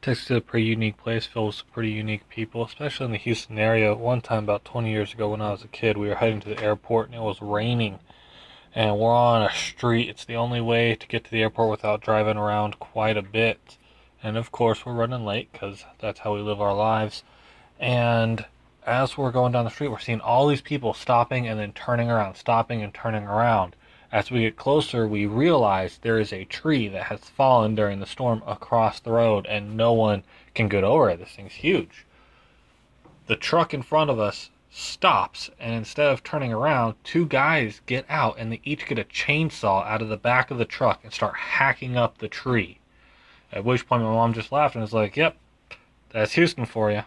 Texas is a pretty unique place filled with some pretty unique people, especially in the Houston area. One time, about 20 years ago, when I was a kid, we were heading to the airport and it was raining. And we're on a street. It's the only way to get to the airport without driving around quite a bit. And of course, we're running late because that's how we live our lives. And as we're going down the street, we're seeing all these people stopping and then turning around, stopping and turning around. As we get closer, we realize there is a tree that has fallen during the storm across the road and no one can get over it. This thing's huge. The truck in front of us stops, and instead of turning around, two guys get out and they each get a chainsaw out of the back of the truck and start hacking up the tree. At which point, my mom just laughed and was like, Yep, that's Houston for you.